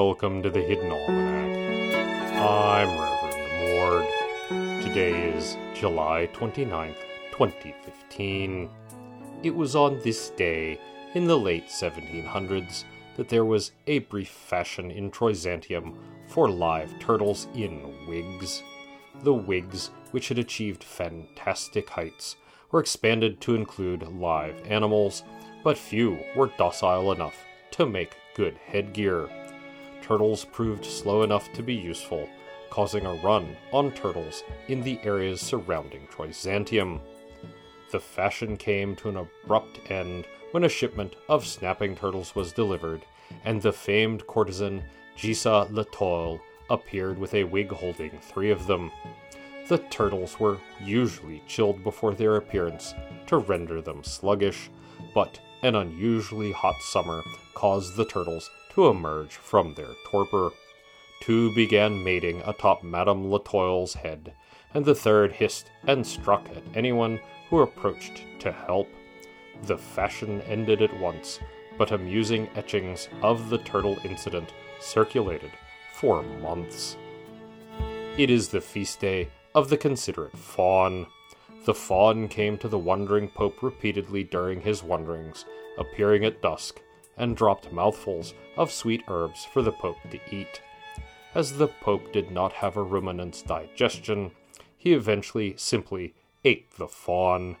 Welcome to the Hidden Almanac. I'm Reverend Mord. Today is July 29th, 2015. It was on this day, in the late 1700s, that there was a brief fashion in Troyzantium for live turtles in wigs. The wigs, which had achieved fantastic heights, were expanded to include live animals, but few were docile enough to make good headgear. Turtles proved slow enough to be useful, causing a run on turtles in the areas surrounding Troyzantium. The fashion came to an abrupt end when a shipment of snapping turtles was delivered, and the famed courtesan Gisa Latoil appeared with a wig holding three of them. The turtles were usually chilled before their appearance to render them sluggish, but an unusually hot summer caused the turtles to emerge from their torpor. Two began mating atop Madame Latoil's head, and the third hissed and struck at anyone who approached to help. The fashion ended at once, but amusing etchings of the turtle incident circulated for months. It is the feast day of the considerate fawn. The fawn came to the wandering pope repeatedly during his wanderings, appearing at dusk, and dropped mouthfuls of sweet herbs for the pope to eat. As the pope did not have a ruminant's digestion, he eventually simply ate the fawn.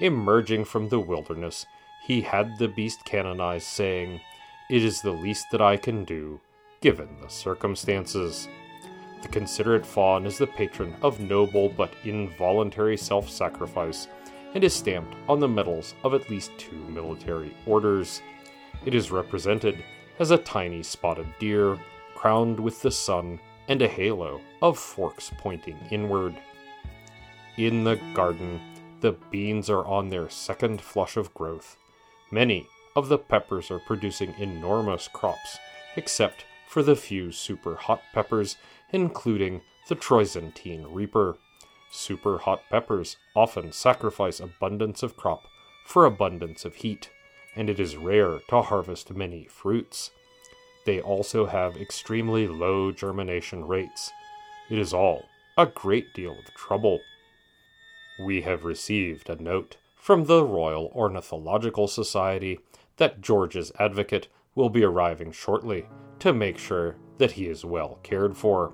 Emerging from the wilderness, he had the beast canonized, saying, It is the least that I can do, given the circumstances. The considerate fawn is the patron of noble but involuntary self sacrifice and is stamped on the medals of at least two military orders. It is represented as a tiny spotted deer, crowned with the sun and a halo of forks pointing inward. In the garden, the beans are on their second flush of growth. Many of the peppers are producing enormous crops, except for the few super hot peppers, including the Troyzantine Reaper. Super hot peppers often sacrifice abundance of crop for abundance of heat, and it is rare to harvest many fruits. They also have extremely low germination rates. It is all a great deal of trouble. We have received a note from the Royal Ornithological Society that George's advocate will be arriving shortly to make sure that he is well cared for.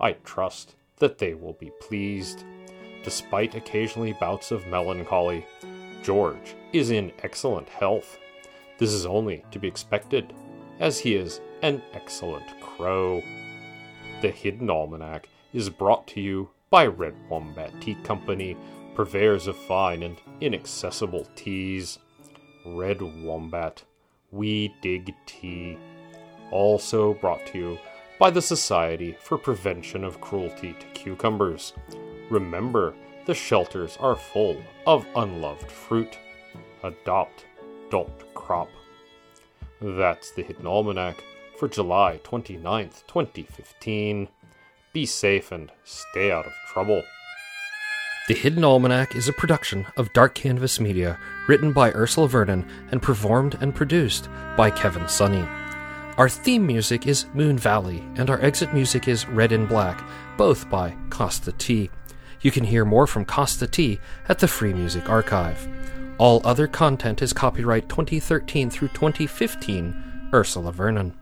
I trust that they will be pleased. Despite occasionally bouts of melancholy, George is in excellent health. This is only to be expected, as he is an excellent crow. The Hidden Almanac is brought to you by Red Wombat Tea Company, purveyors of fine and inaccessible teas. Red Wombat, we dig tea. Also brought to you by the Society for Prevention of Cruelty to Cucumbers. Remember, the shelters are full of unloved fruit. Adopt, don't crop. That's the Hidden Almanac for July 29th, 2015. Be safe and stay out of trouble. The Hidden Almanac is a production of Dark Canvas Media, written by Ursula Vernon and performed and produced by Kevin Sonney. Our theme music is Moon Valley, and our exit music is Red and Black, both by Kosta T. You can hear more from Kosta T at the Free Music Archive. All other content is copyright 2013 through 2015, Ursula Vernon.